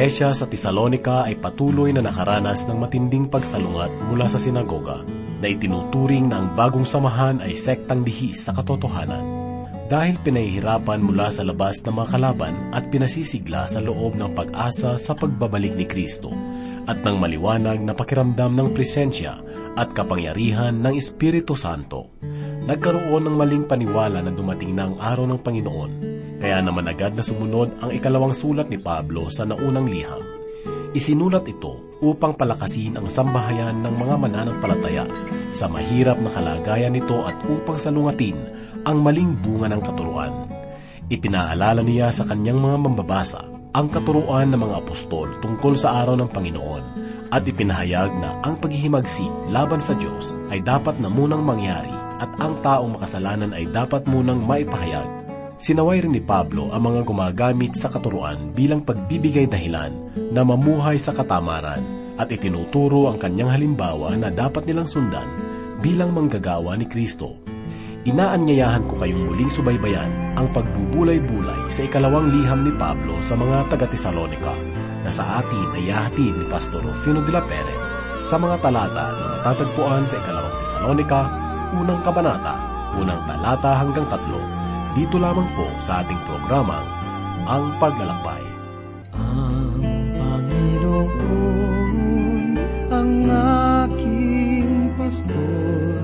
iglesia sa Tesalonika ay patuloy na nakaranas ng matinding pagsalungat mula sa sinagoga na itinuturing na ang bagong samahan ay sektang dihis sa katotohanan. Dahil pinahihirapan mula sa labas ng mga kalaban at pinasisigla sa loob ng pag-asa sa pagbabalik ni Kristo at ng maliwanag na pakiramdam ng presensya at kapangyarihan ng Espiritu Santo. Nagkaroon ng maling paniwala na dumating na ang araw ng Panginoon kaya naman agad na sumunod ang ikalawang sulat ni Pablo sa naunang liham. Isinulat ito upang palakasin ang sambahayan ng mga mananampalataya sa mahirap na kalagayan nito at upang salungatin ang maling bunga ng katuruan. Ipinaalala niya sa kanyang mga mambabasa ang katuruan ng mga apostol tungkol sa araw ng Panginoon at ipinahayag na ang paghihimagsi laban sa Diyos ay dapat na munang mangyari at ang taong makasalanan ay dapat munang maipahayag Sinaway rin ni Pablo ang mga gumagamit sa katuruan bilang pagbibigay dahilan na mamuhay sa katamaran at itinuturo ang kanyang halimbawa na dapat nilang sundan bilang manggagawa ni Kristo. Inaanyayahan ko kayong muling subaybayan ang pagbubulay-bulay sa ikalawang liham ni Pablo sa mga taga-Tesalonika na sa atin ay yahatid ni Pastor Rufino de la Pere sa mga talata na matatagpuan sa ikalawang Tesalonika, unang kabanata, unang talata hanggang tatlo dito lamang po sa ating programa, Ang Paglalakbay. Ang Panginoon ang aking pastor,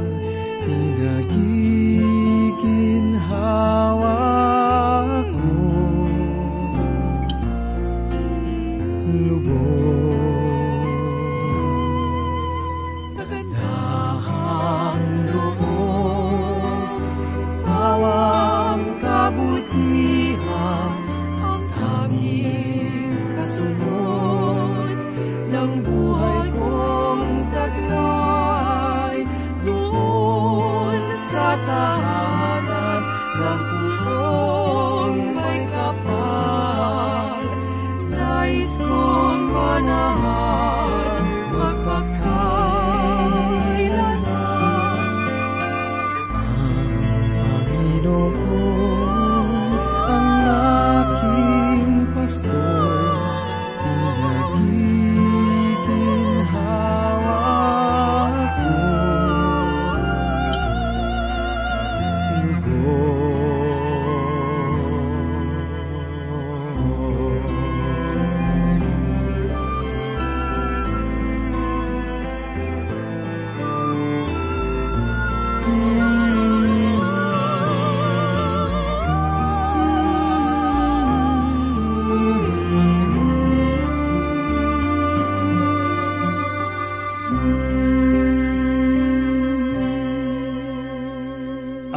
pinagiginhawa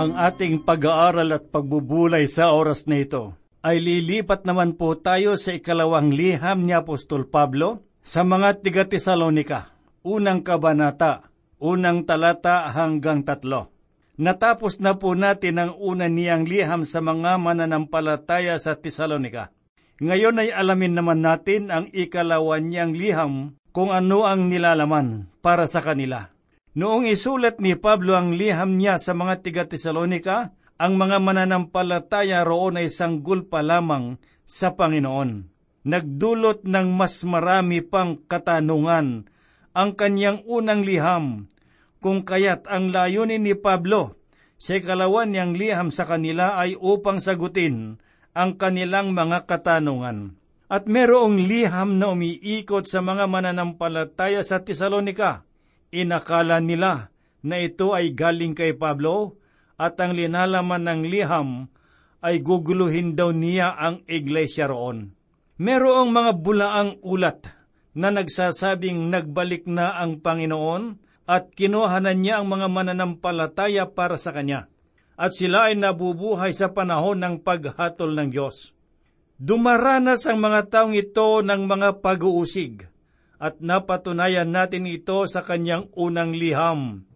Ang ating pag-aaral at pagbubulay sa oras na ito ay lilipat naman po tayo sa ikalawang liham ni Apostol Pablo sa mga tiga Tesalonika, unang kabanata, unang talata hanggang tatlo. Natapos na po natin ang una niyang liham sa mga mananampalataya sa Tesalonika. Ngayon ay alamin naman natin ang ikalawan niyang liham kung ano ang nilalaman para sa kanila. Noong isulat ni Pablo ang liham niya sa mga tiga Tesalonika, ang mga mananampalataya roon ay sanggol pa lamang sa Panginoon. Nagdulot ng mas marami pang katanungan ang kanyang unang liham, kung kaya't ang layunin ni Pablo sa ikalawan niyang liham sa kanila ay upang sagutin ang kanilang mga katanungan. At merong liham na umiikot sa mga mananampalataya sa Tesalonika. Inakala nila na ito ay galing kay Pablo at ang linalaman ng liham ay guguluhin daw niya ang iglesia roon. Merong mga bulaang ulat na nagsasabing nagbalik na ang Panginoon at kinuhanan niya ang mga mananampalataya para sa Kanya. At sila ay nabubuhay sa panahon ng paghatol ng Diyos. Dumaranas ang mga taong ito ng mga pag-uusig at napatunayan natin ito sa kanyang unang liham.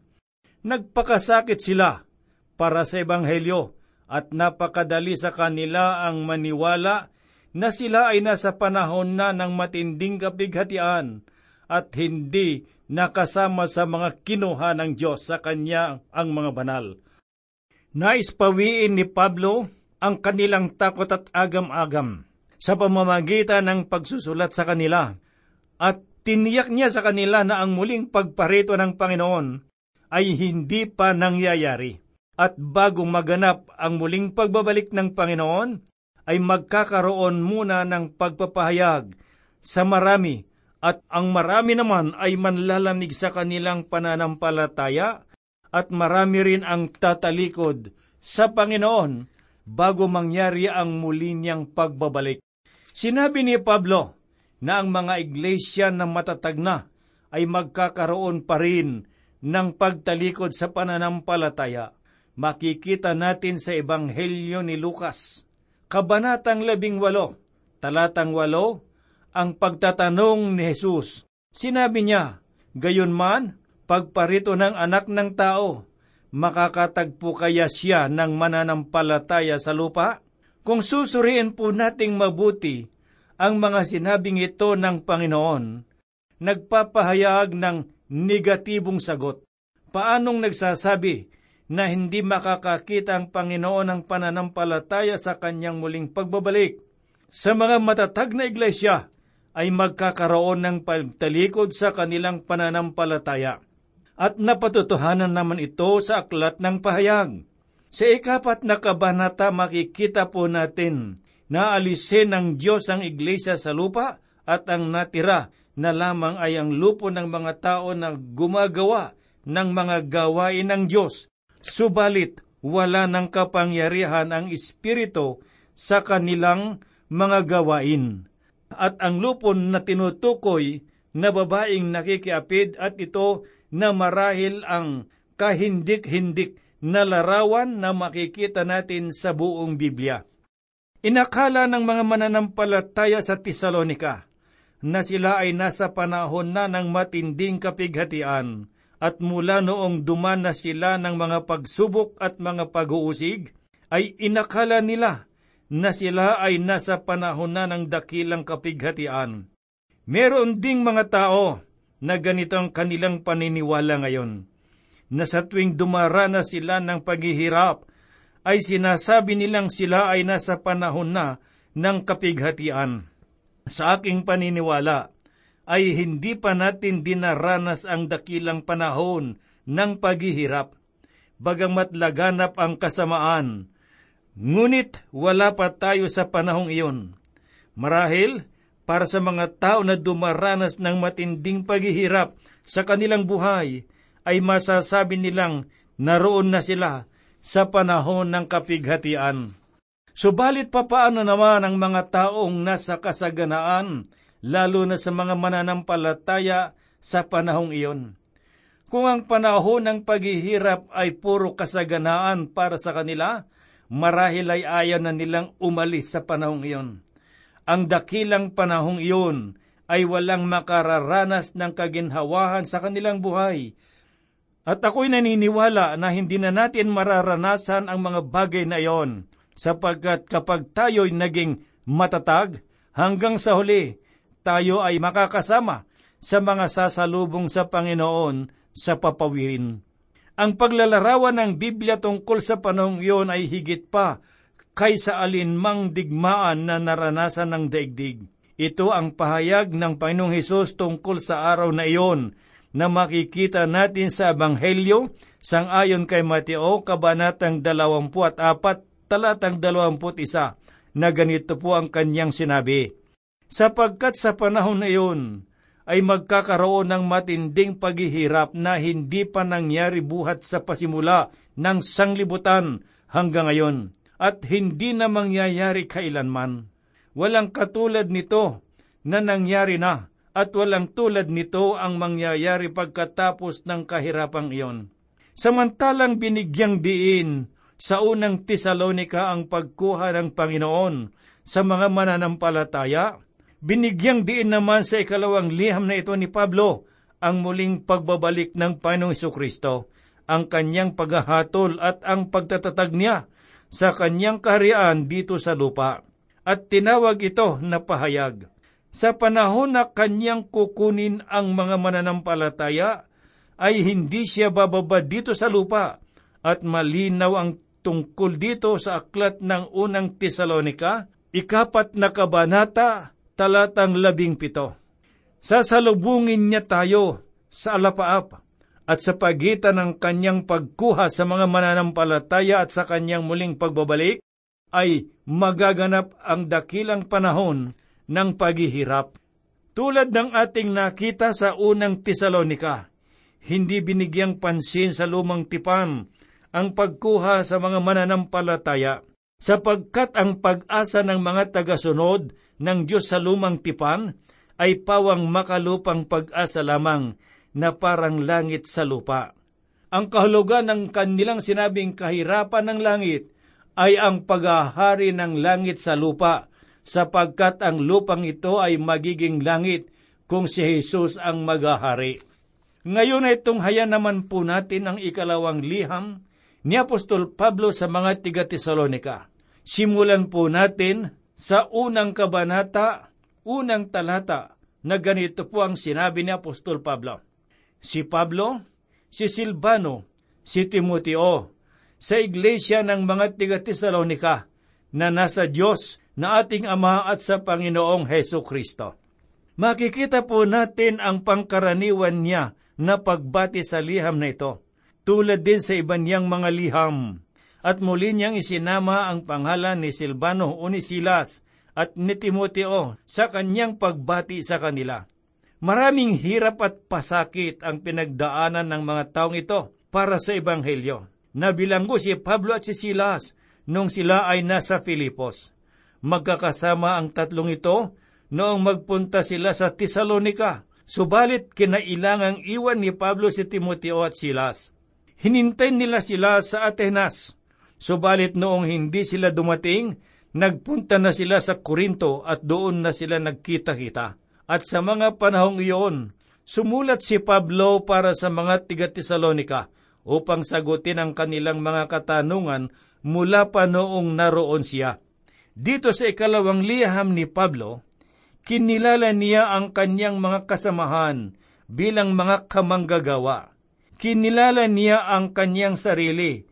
Nagpakasakit sila para sa Ebanghelyo at napakadali sa kanila ang maniwala na sila ay nasa panahon na ng matinding kapighatian at hindi nakasama sa mga kinuha ng Diyos sa kanya ang mga banal. Nais pawiin ni Pablo ang kanilang takot at agam-agam. sa pamamagitan ng pagsusulat sa kanila. At tiniyak niya sa kanila na ang muling pagparito ng Panginoon ay hindi pa nangyayari. At bagong maganap ang muling pagbabalik ng Panginoon, ay magkakaroon muna ng pagpapahayag sa marami at ang marami naman ay manlalamig sa kanilang pananampalataya at marami rin ang tatalikod sa Panginoon bago mangyari ang muli niyang pagbabalik. Sinabi ni Pablo na ang mga iglesia na matatag na ay magkakaroon pa rin ng pagtalikod sa pananampalataya. Makikita natin sa Ebanghelyo ni Lucas, Kabanatang labing walo, talatang walo, ang pagtatanong ni Jesus. Sinabi niya, Gayon man, pagparito ng anak ng tao, makakatagpo kaya siya ng mananampalataya sa lupa? Kung susuriin po nating mabuti ang mga sinabing ito ng Panginoon, nagpapahayag ng negatibong sagot. Paanong nagsasabi na hindi makakakita ang Panginoon ng pananampalataya sa kanyang muling pagbabalik? Sa mga matatag na iglesia ay magkakaroon ng pagtalikod sa kanilang pananampalataya at napatutuhanan naman ito sa aklat ng pahayag. Sa ikapat na kabanata makikita po natin na alisin ng Diyos ang iglesia sa lupa at ang natira na lamang ay ang lupo ng mga tao na gumagawa ng mga gawain ng Diyos. Subalit, wala ng kapangyarihan ang Espiritu sa kanilang mga gawain. At ang lupon na tinutukoy na babaeng nakikiapid at ito na marahil ang kahindik-hindik na larawan na makikita natin sa buong Biblia. Inakala ng mga mananampalataya sa Tesalonika na sila ay nasa panahon na ng matinding kapighatian at mula noong dumana sila ng mga pagsubok at mga pag-uusig, ay inakala nila na sila ay nasa panahon na ng dakilang kapighatian. Meron ding mga tao na ganito ang kanilang paniniwala ngayon, na sa tuwing dumaranas sila ng paghihirap, ay sinasabi nilang sila ay nasa panahon na ng kapighatian. Sa aking paniniwala, ay hindi pa natin dinaranas ang dakilang panahon ng paghihirap, bagamat laganap ang kasamaan. Ngunit wala pa tayo sa panahong iyon. Marahil, para sa mga tao na dumaranas ng matinding paghihirap sa kanilang buhay, ay masasabi nilang naroon na sila sa panahon ng kapighatian. Subalit pa paano naman ang mga taong nasa kasaganaan, lalo na sa mga mananampalataya sa panahong iyon? Kung ang panahon ng paghihirap ay puro kasaganaan para sa kanila, marahil ay ayaw na nilang umalis sa panahong iyon ang dakilang panahong iyon ay walang makararanas ng kaginhawahan sa kanilang buhay. At ako'y naniniwala na hindi na natin mararanasan ang mga bagay na iyon, sapagkat kapag tayo'y naging matatag, hanggang sa huli, tayo ay makakasama sa mga sasalubong sa Panginoon sa papawirin. Ang paglalarawan ng Biblia tungkol sa panahong iyon ay higit pa kaysa alinmang digmaan na naranasan ng daigdig. Ito ang pahayag ng Panginoong Hesus tungkol sa araw na iyon na makikita natin sa Ebanghelyo sang ayon kay Mateo, Kabanatang 24, talatang 21, na ganito po ang kanyang sinabi. Sapagkat sa panahon na iyon, ay magkakaroon ng matinding paghihirap na hindi pa nangyari buhat sa pasimula ng sanglibutan hanggang ngayon at hindi na mangyayari kailanman. Walang katulad nito na nangyari na at walang tulad nito ang mangyayari pagkatapos ng kahirapang iyon. Samantalang binigyang diin sa unang Tesalonika ang pagkuha ng Panginoon sa mga mananampalataya, binigyang diin naman sa ikalawang liham na ito ni Pablo ang muling pagbabalik ng Panginoong Kristo, ang kanyang paghahatol at ang pagtatatag niya sa kanyang kaharian dito sa lupa at tinawag ito na pahayag. Sa panahon na kanyang kukunin ang mga mananampalataya, ay hindi siya bababa dito sa lupa at malinaw ang tungkol dito sa aklat ng unang Tesalonika, ikapat na kabanata, talatang labing pito. Sasalubungin niya tayo sa alapaap at sa pagitan ng kanyang pagkuha sa mga mananampalataya at sa kanyang muling pagbabalik, ay magaganap ang dakilang panahon ng paghihirap. Tulad ng ating nakita sa unang Tesalonika, hindi binigyang pansin sa lumang tipan ang pagkuha sa mga mananampalataya, sapagkat ang pag-asa ng mga tagasunod ng Diyos sa lumang tipan ay pawang makalupang pag-asa lamang na parang langit sa lupa. Ang kahulugan ng kanilang sinabing kahirapan ng langit ay ang paghahari ng langit sa lupa, sapagkat ang lupang ito ay magiging langit kung si Jesus ang maghahari. Ngayon ay tunghaya naman po natin ang ikalawang liham ni Apostol Pablo sa mga tiga Tesalonika. Simulan po natin sa unang kabanata, unang talata, na ganito po ang sinabi ni Apostol Pablo. Si Pablo, si Silvano, si Timoteo, sa iglesia ng mga tiga Tesalonika na nasa Diyos na ating Ama at sa Panginoong Heso Kristo. Makikita po natin ang pangkaraniwan niya na pagbati sa liham na ito, tulad din sa iba niyang mga liham. At muli niyang isinama ang pangalan ni Silvano o ni Silas at ni Timoteo sa kanyang pagbati sa kanila. Maraming hirap at pasakit ang pinagdaanan ng mga taong ito para sa Ebanghelyo. Nabilanggo si Pablo at si Silas nung sila ay nasa Filipos. Magkakasama ang tatlong ito noong magpunta sila sa Tesalonika, subalit kinailangang iwan ni Pablo si Timoteo at Silas. Hinintay nila sila sa Atenas, subalit noong hindi sila dumating, nagpunta na sila sa Korinto at doon na sila nagkita-kita. At sa mga panahong iyon, sumulat si Pablo para sa mga tiga-Tesalonika upang sagutin ang kanilang mga katanungan mula pa noong naroon siya. Dito sa ikalawang liham ni Pablo, kinilala niya ang kanyang mga kasamahan bilang mga kamanggagawa. Kinilala niya ang kanyang sarili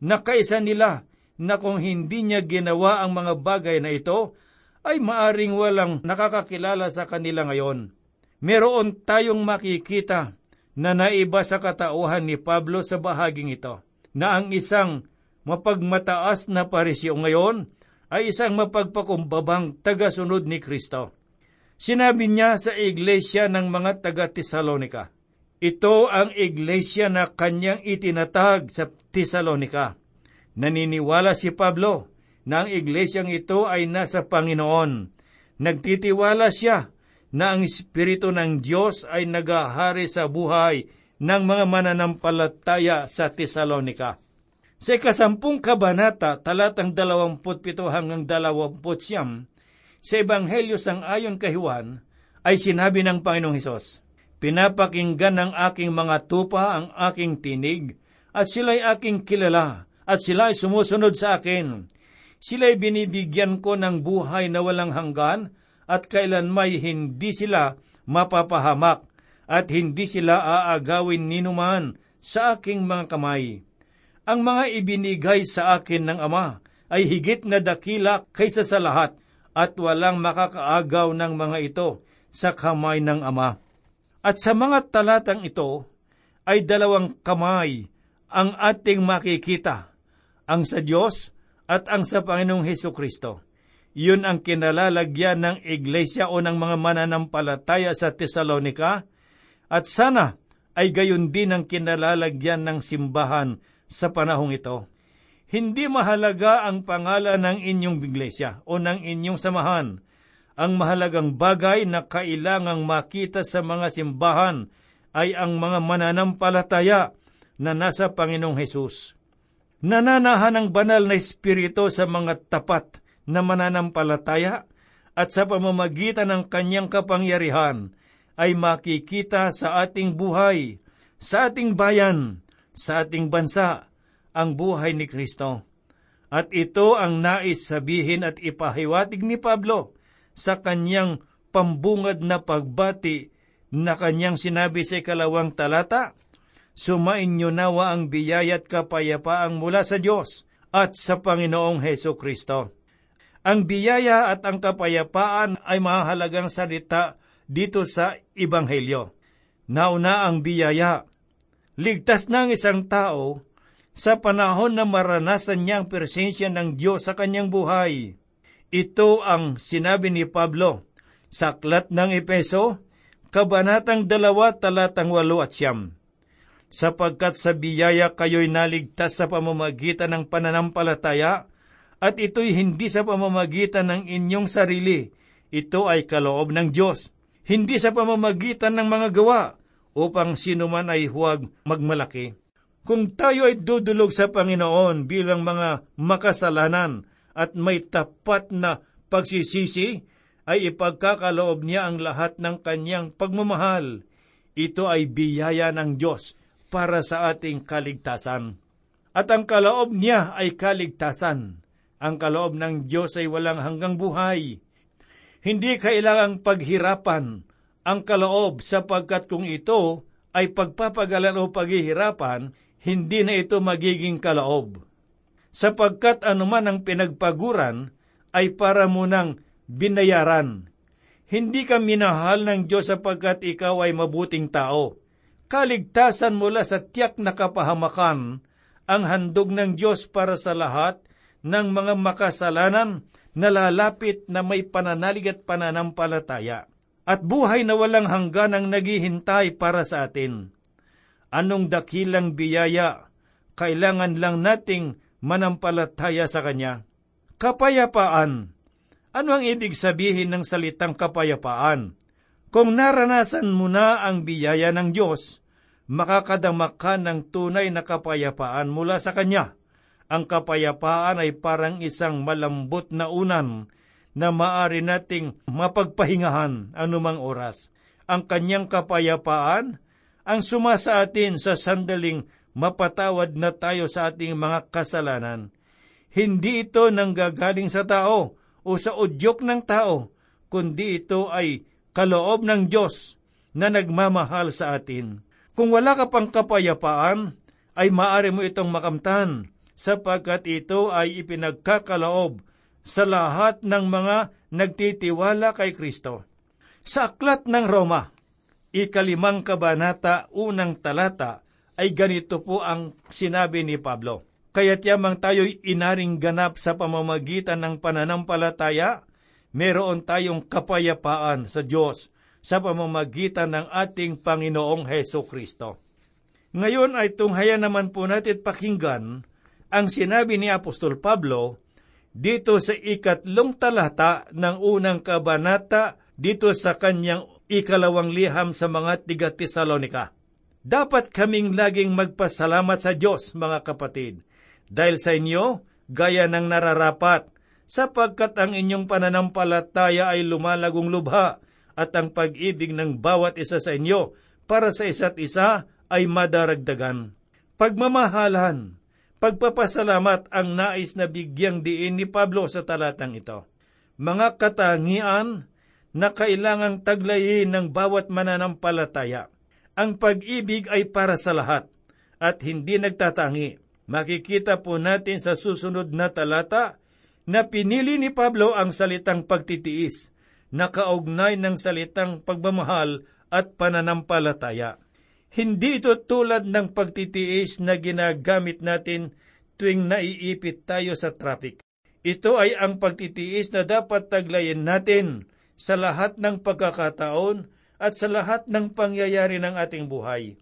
na kaisa nila na kung hindi niya ginawa ang mga bagay na ito, ay maaring walang nakakakilala sa kanila ngayon. Meron tayong makikita na naiba sa katauhan ni Pablo sa bahaging ito, na ang isang mapagmataas na parisyo ngayon ay isang mapagpakumbabang tagasunod ni Kristo. Sinabi niya sa iglesia ng mga taga-Tesalonika, ito ang iglesia na kanyang itinatag sa Tesalonika. Naniniwala si Pablo na ang iglesyang ito ay nasa Panginoon. Nagtitiwala siya na ang Espiritu ng Diyos ay nagahari sa buhay ng mga mananampalataya sa Tesalonika. Sa ikasampung kabanata, talatang 27 hanggang 29, sa Ebanghelyo sang ayon kay Juan, ay sinabi ng Panginoong Hesus, Pinapakinggan ng aking mga tupa ang aking tinig, at sila'y aking kilala, at sila'y sumusunod sa akin. Sila'y binibigyan ko ng buhay na walang hanggan, at kailan may hindi sila mapapahamak at hindi sila aagawin ninuman sa aking mga kamay. Ang mga ibinigay sa akin ng Ama ay higit na dakila kaysa sa lahat at walang makakaagaw ng mga ito sa kamay ng Ama. At sa mga talatang ito ay dalawang kamay ang ating makikita, ang sa Diyos at ang sa Panginoong Heso Kristo. Yun ang kinalalagyan ng iglesia o ng mga mananampalataya sa Tesalonika at sana ay gayon din ang kinalalagyan ng simbahan sa panahong ito. Hindi mahalaga ang pangalan ng inyong iglesia o ng inyong samahan. Ang mahalagang bagay na kailangang makita sa mga simbahan ay ang mga mananampalataya na nasa Panginoong Hesus. Nananahan ang banal na espiritu sa mga tapat na mananampalataya at sa pamamagitan ng kanyang kapangyarihan ay makikita sa ating buhay, sa ating bayan, sa ating bansa, ang buhay ni Kristo. At ito ang nais sabihin at ipahiwatig ni Pablo sa kanyang pambungad na pagbati na kanyang sinabi sa ikalawang talata, Sumain niyo nawa ang biyaya at kapayapaang mula sa Diyos at sa Panginoong Heso Kristo Ang biyaya at ang kapayapaan ay mahalagang salita dito sa Ibanghelyo. Nauna ang biyaya. Ligtas ng isang tao sa panahon na maranasan niya ang presensya ng Diyos sa kanyang buhay. Ito ang sinabi ni Pablo sa Aklat ng Epeso, Kabanatang 2, talatang 8 at siyam. Sapagkat sa biyaya kayo'y naligtas sa pamamagitan ng pananampalataya, at ito'y hindi sa pamamagitan ng inyong sarili, ito ay kaloob ng Diyos, hindi sa pamamagitan ng mga gawa, upang sino man ay huwag magmalaki. Kung tayo ay dudulog sa Panginoon bilang mga makasalanan at may tapat na pagsisisi, ay ipagkakaloob niya ang lahat ng kanyang pagmamahal. Ito ay biyaya ng Diyos para sa ating kaligtasan. At ang kaloob niya ay kaligtasan. Ang kaloob ng Diyos ay walang hanggang buhay. Hindi kailangang paghirapan ang kaloob sapagkat kung ito ay pagpapagalan o paghihirapan, hindi na ito magiging kaloob. Sapagkat anuman ang pinagpaguran ay para munang binayaran. Hindi ka minahal ng Diyos sapagkat ikaw ay mabuting tao. Kaligtasan mula sa tiyak na kapahamakan ang handog ng Diyos para sa lahat ng mga makasalanan na lalapit na may pananalig at pananampalataya. At buhay na walang hanggan ang naghihintay para sa atin. Anong dakilang biyaya kailangan lang nating manampalataya sa Kanya? Kapayapaan ano ang ibig sabihin ng salitang kapayapaan? Kung naranasan mo na ang biyaya ng Diyos, makakadama ka ng tunay na kapayapaan mula sa Kanya. Ang kapayapaan ay parang isang malambot na unan na maari nating mapagpahingahan anumang oras. Ang kanyang kapayapaan ang suma sa atin sa sandaling mapatawad na tayo sa ating mga kasalanan. Hindi ito nanggagaling sa tao, o sa udyok ng tao, kundi ito ay kaloob ng Diyos na nagmamahal sa atin. Kung wala ka pang kapayapaan, ay maaari mo itong makamtan, sapagkat ito ay ipinagkakaloob sa lahat ng mga nagtitiwala kay Kristo. Sa aklat ng Roma, ikalimang kabanata, unang talata, ay ganito po ang sinabi ni Pablo. Kaya't yamang tayo'y inaring ganap sa pamamagitan ng pananampalataya, meron tayong kapayapaan sa Diyos sa pamamagitan ng ating Panginoong Heso Kristo. Ngayon ay tunghaya naman po natin pakinggan ang sinabi ni Apostol Pablo dito sa ikatlong talata ng unang kabanata dito sa kanyang ikalawang liham sa mga tiga Tesalonika. Dapat kaming laging magpasalamat sa Diyos, mga kapatid, dahil sa inyo, gaya ng nararapat, sapagkat ang inyong pananampalataya ay lumalagong lubha at ang pag-ibig ng bawat isa sa inyo para sa isa't isa ay madaragdagan. Pagmamahalan, pagpapasalamat ang nais na bigyang diin ni Pablo sa talatang ito. Mga katangian na kailangang taglayin ng bawat mananampalataya. Ang pag-ibig ay para sa lahat at hindi nagtatangi Makikita po natin sa susunod na talata na pinili ni Pablo ang salitang pagtitiis na kaugnay ng salitang pagmamahal at pananampalataya. Hindi ito tulad ng pagtitiis na ginagamit natin tuwing naiipit tayo sa traffic. Ito ay ang pagtitiis na dapat taglayin natin sa lahat ng pagkakataon at sa lahat ng pangyayari ng ating buhay.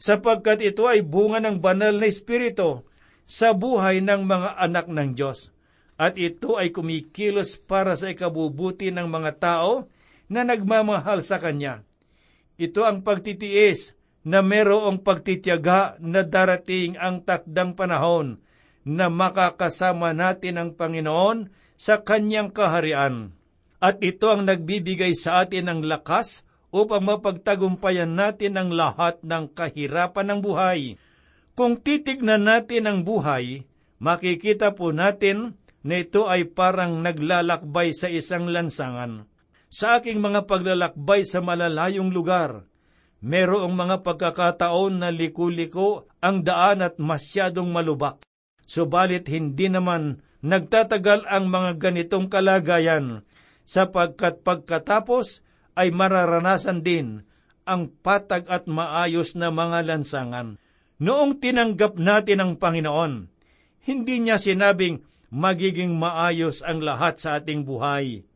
Sapagkat ito ay bunga ng banal na espiritu sa buhay ng mga anak ng Diyos. At ito ay kumikilos para sa ikabubuti ng mga tao na nagmamahal sa Kanya. Ito ang pagtitiis na merong pagtitiyaga na darating ang takdang panahon na makakasama natin ang Panginoon sa Kanyang kaharian. At ito ang nagbibigay sa atin ng lakas upang mapagtagumpayan natin ang lahat ng kahirapan ng buhay kung titignan natin ang buhay, makikita po natin na ito ay parang naglalakbay sa isang lansangan. Sa aking mga paglalakbay sa malalayong lugar, merong mga pagkakataon na liko-liko ang daan at masyadong malubak. Subalit hindi naman nagtatagal ang mga ganitong kalagayan sapagkat pagkatapos ay mararanasan din ang patag at maayos na mga lansangan. Noong tinanggap natin ang Panginoon, hindi niya sinabing magiging maayos ang lahat sa ating buhay.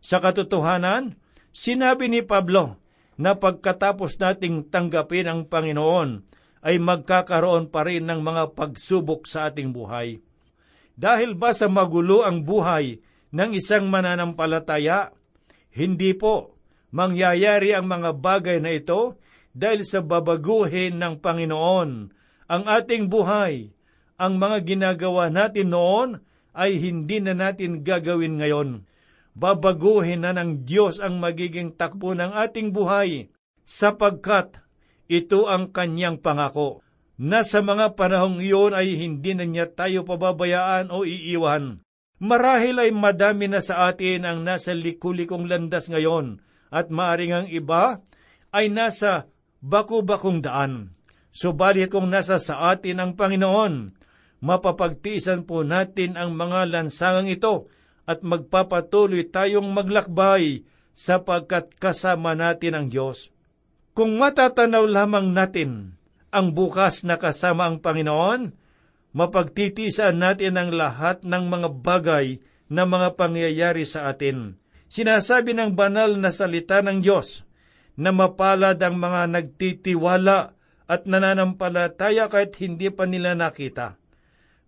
Sa katotohanan, sinabi ni Pablo na pagkatapos nating tanggapin ang Panginoon, ay magkakaroon pa rin ng mga pagsubok sa ating buhay. Dahil ba sa magulo ang buhay ng isang mananampalataya? Hindi po. Mangyayari ang mga bagay na ito dahil sa babaguhin ng Panginoon ang ating buhay. Ang mga ginagawa natin noon ay hindi na natin gagawin ngayon. Babaguhin na ng Diyos ang magiging takbo ng ating buhay sapagkat ito ang kanyang pangako na sa mga panahong iyon ay hindi na niya tayo pababayaan o iiwan. Marahil ay madami na sa atin ang nasa likulikong landas ngayon at maaring ang iba ay nasa baku-bakong daan. Subalit kung nasa sa atin ang Panginoon, mapapagtiisan po natin ang mga lansangang ito at magpapatuloy tayong maglakbay sapagkat kasama natin ang Diyos. Kung matatanaw lamang natin ang bukas na kasama ang Panginoon, mapagtitisan natin ang lahat ng mga bagay na mga pangyayari sa atin. Sinasabi ng banal na salita ng Diyos na mapalad ang mga nagtitiwala at nananampalataya kahit hindi pa nila nakita.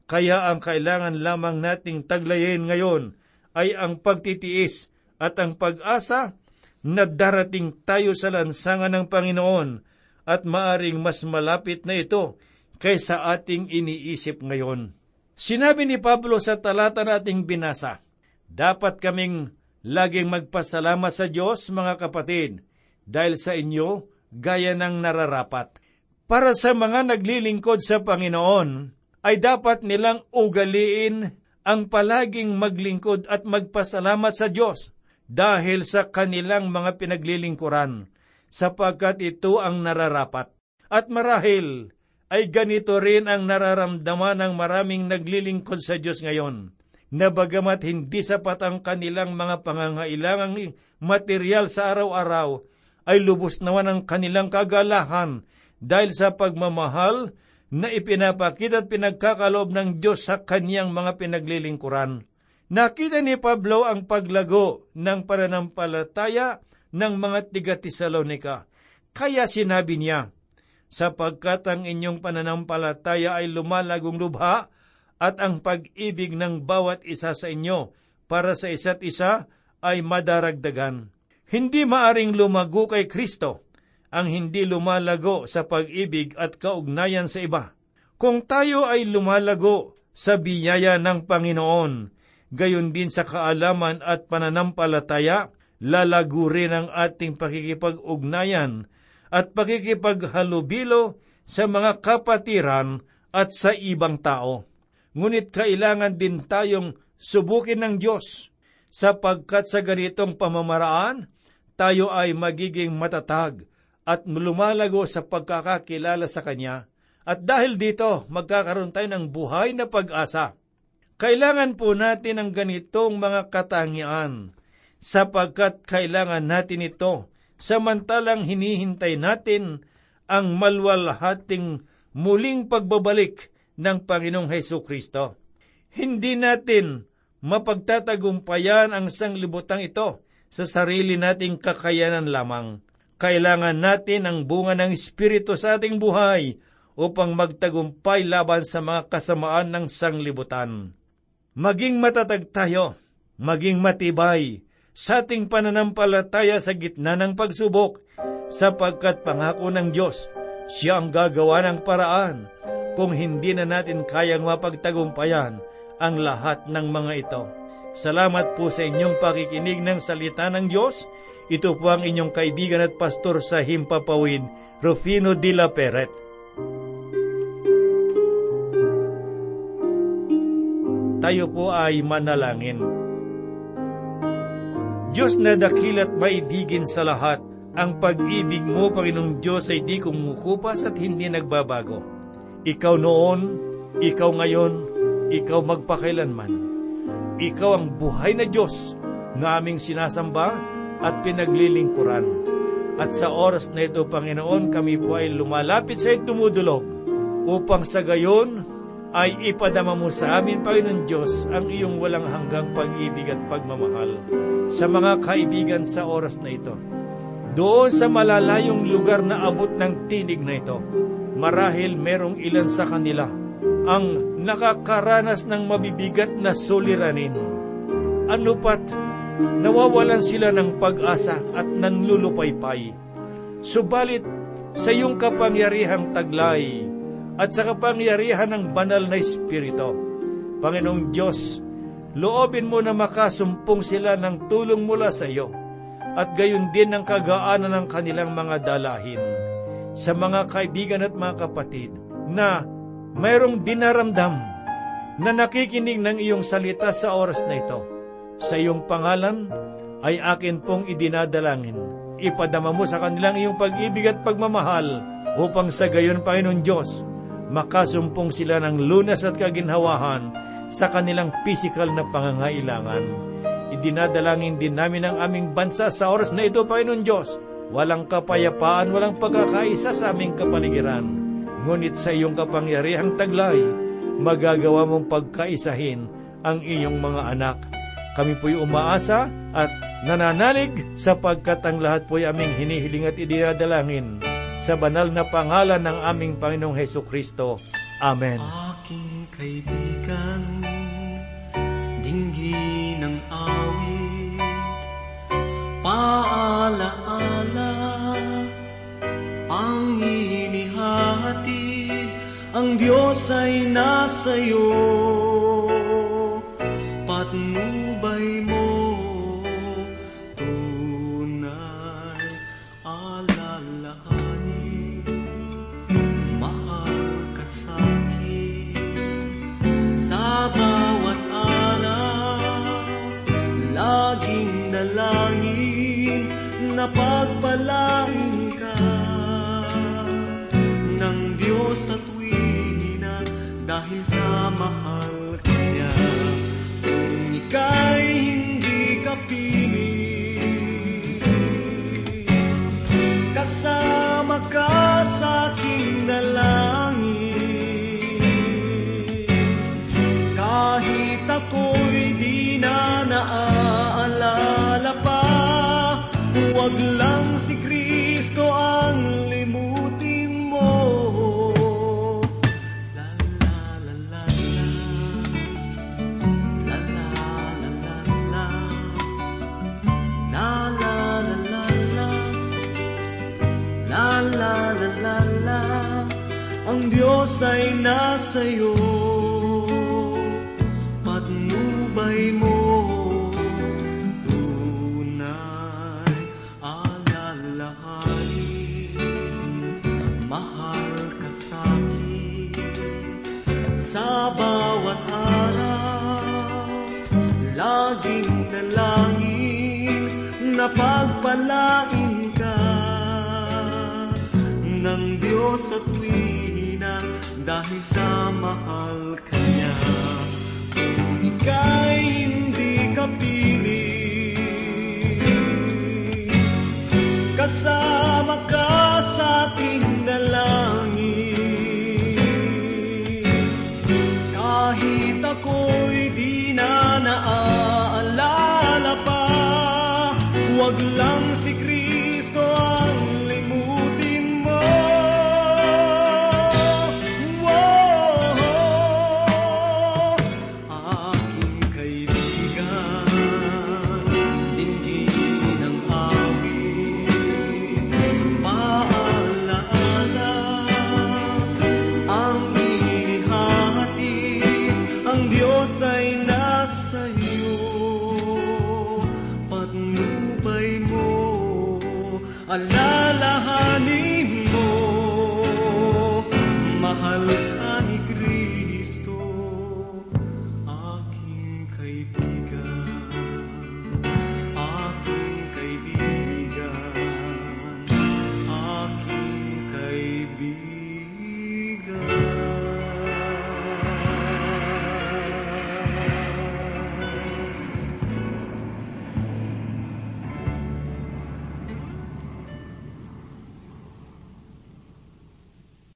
Kaya ang kailangan lamang nating taglayin ngayon ay ang pagtitiis at ang pag-asa na darating tayo sa lansangan ng Panginoon at maaring mas malapit na ito kaysa ating iniisip ngayon. Sinabi ni Pablo sa talata nating binasa, Dapat kaming laging magpasalamat sa Diyos, mga kapatid, dahil sa inyo, gaya ng nararapat. Para sa mga naglilingkod sa Panginoon, ay dapat nilang ugaliin ang palaging maglingkod at magpasalamat sa Diyos dahil sa kanilang mga pinaglilingkuran, sapagkat ito ang nararapat. At marahil, ay ganito rin ang nararamdaman ng maraming naglilingkod sa Diyos ngayon, na bagamat hindi sapat ang kanilang mga pangangailangang material sa araw-araw, ay lubos naman ang kanilang kagalahan dahil sa pagmamahal na ipinapakita at pinagkakaloob ng Diyos sa kanyang mga pinaglilingkuran. Nakita ni Pablo ang paglago ng pananampalataya ng mga tiga Tesalonika. Kaya sinabi niya, sapagkat ang inyong pananampalataya ay lumalagong lubha at ang pag-ibig ng bawat isa sa inyo para sa isa't isa ay madaragdagan. Hindi maaring lumago kay Kristo ang hindi lumalago sa pag-ibig at kaugnayan sa iba. Kung tayo ay lumalago sa biyaya ng Panginoon, gayon din sa kaalaman at pananampalataya, lalago rin ang ating pakikipag-ugnayan at pakikipaghalubilo sa mga kapatiran at sa ibang tao. Ngunit kailangan din tayong subukin ng Diyos sapagkat sa ganitong pamamaraan, tayo ay magiging matatag at lumalago sa pagkakakilala sa Kanya. At dahil dito, magkakaroon tayo ng buhay na pag-asa. Kailangan po natin ang ganitong mga katangian sapagkat kailangan natin ito samantalang hinihintay natin ang malwalhating muling pagbabalik ng Panginoong Heso Kristo. Hindi natin mapagtatagumpayan ang sanglibutang ito sa sarili nating kakayanan lamang. Kailangan natin ang bunga ng Espiritu sa ating buhay upang magtagumpay laban sa mga kasamaan ng sanglibutan. Maging matatag tayo, maging matibay, sa ating pananampalataya sa gitna ng pagsubok, sapagkat pangako ng Diyos, siya ang gagawa ng paraan kung hindi na natin kayang mapagtagumpayan ang lahat ng mga ito. Salamat po sa inyong pakikinig ng salita ng Diyos. Ito po ang inyong kaibigan at pastor sa Himpapawid, Rufino de la Peret. Tayo po ay manalangin. Diyos na dakilat maidigin sa lahat, ang pag-ibig mo, Panginoong Diyos, ay di kumukupas at hindi nagbabago. Ikaw noon, ikaw ngayon, ikaw magpakailanman. Ikaw ang buhay na Diyos na aming sinasamba at pinaglilingkuran. At sa oras na ito, Panginoon, kami po ay lumalapit sa tumudulog upang sa gayon ay ipadama mo sa amin, Panginoon Diyos, ang iyong walang hanggang pag-ibig at pagmamahal sa mga kaibigan sa oras na ito. Doon sa malalayong lugar na abot ng tinig na ito, marahil merong ilan sa kanila ang nakakaranas ng mabibigat na suliranin. Ano pat, nawawalan sila ng pag-asa at nanlulupaypay. Subalit, sa iyong kapangyarihang taglay at sa kapangyarihan ng banal na Espiritu, Panginoong Diyos, loobin mo na makasumpong sila ng tulong mula sa iyo at gayon din ang kagaanan ng kanilang mga dalahin sa mga kaibigan at mga kapatid na mayroong dinaramdam na nakikinig ng iyong salita sa oras na ito. Sa iyong pangalan ay akin pong idinadalangin. Ipadama mo sa kanilang iyong pag-ibig at pagmamahal upang sa gayon, Panginoon Diyos, makasumpong sila ng lunas at kaginhawahan sa kanilang pisikal na pangangailangan. Idinadalangin din namin ang aming bansa sa oras na ito, Panginoon Diyos. Walang kapayapaan, walang pagkakaisa sa aming kapaligiran. Ngunit sa iyong kapangyarihang taglay, magagawa mong pagkaisahin ang iyong mga anak. Kami po'y umaasa at nananalig sapagkat ang lahat po'y aming hinihiling at idinadalangin sa banal na pangalan ng aming Panginoong Heso Kristo. Amen. Aking kaibigan, dinggi ng awit, paalaala, ang inihatid, ang Diyos ay nasa iyo, patnubay mo, tunay alalahanin, mahal ka sa'kin, sa bawat araw, laging nalangin na pagpalain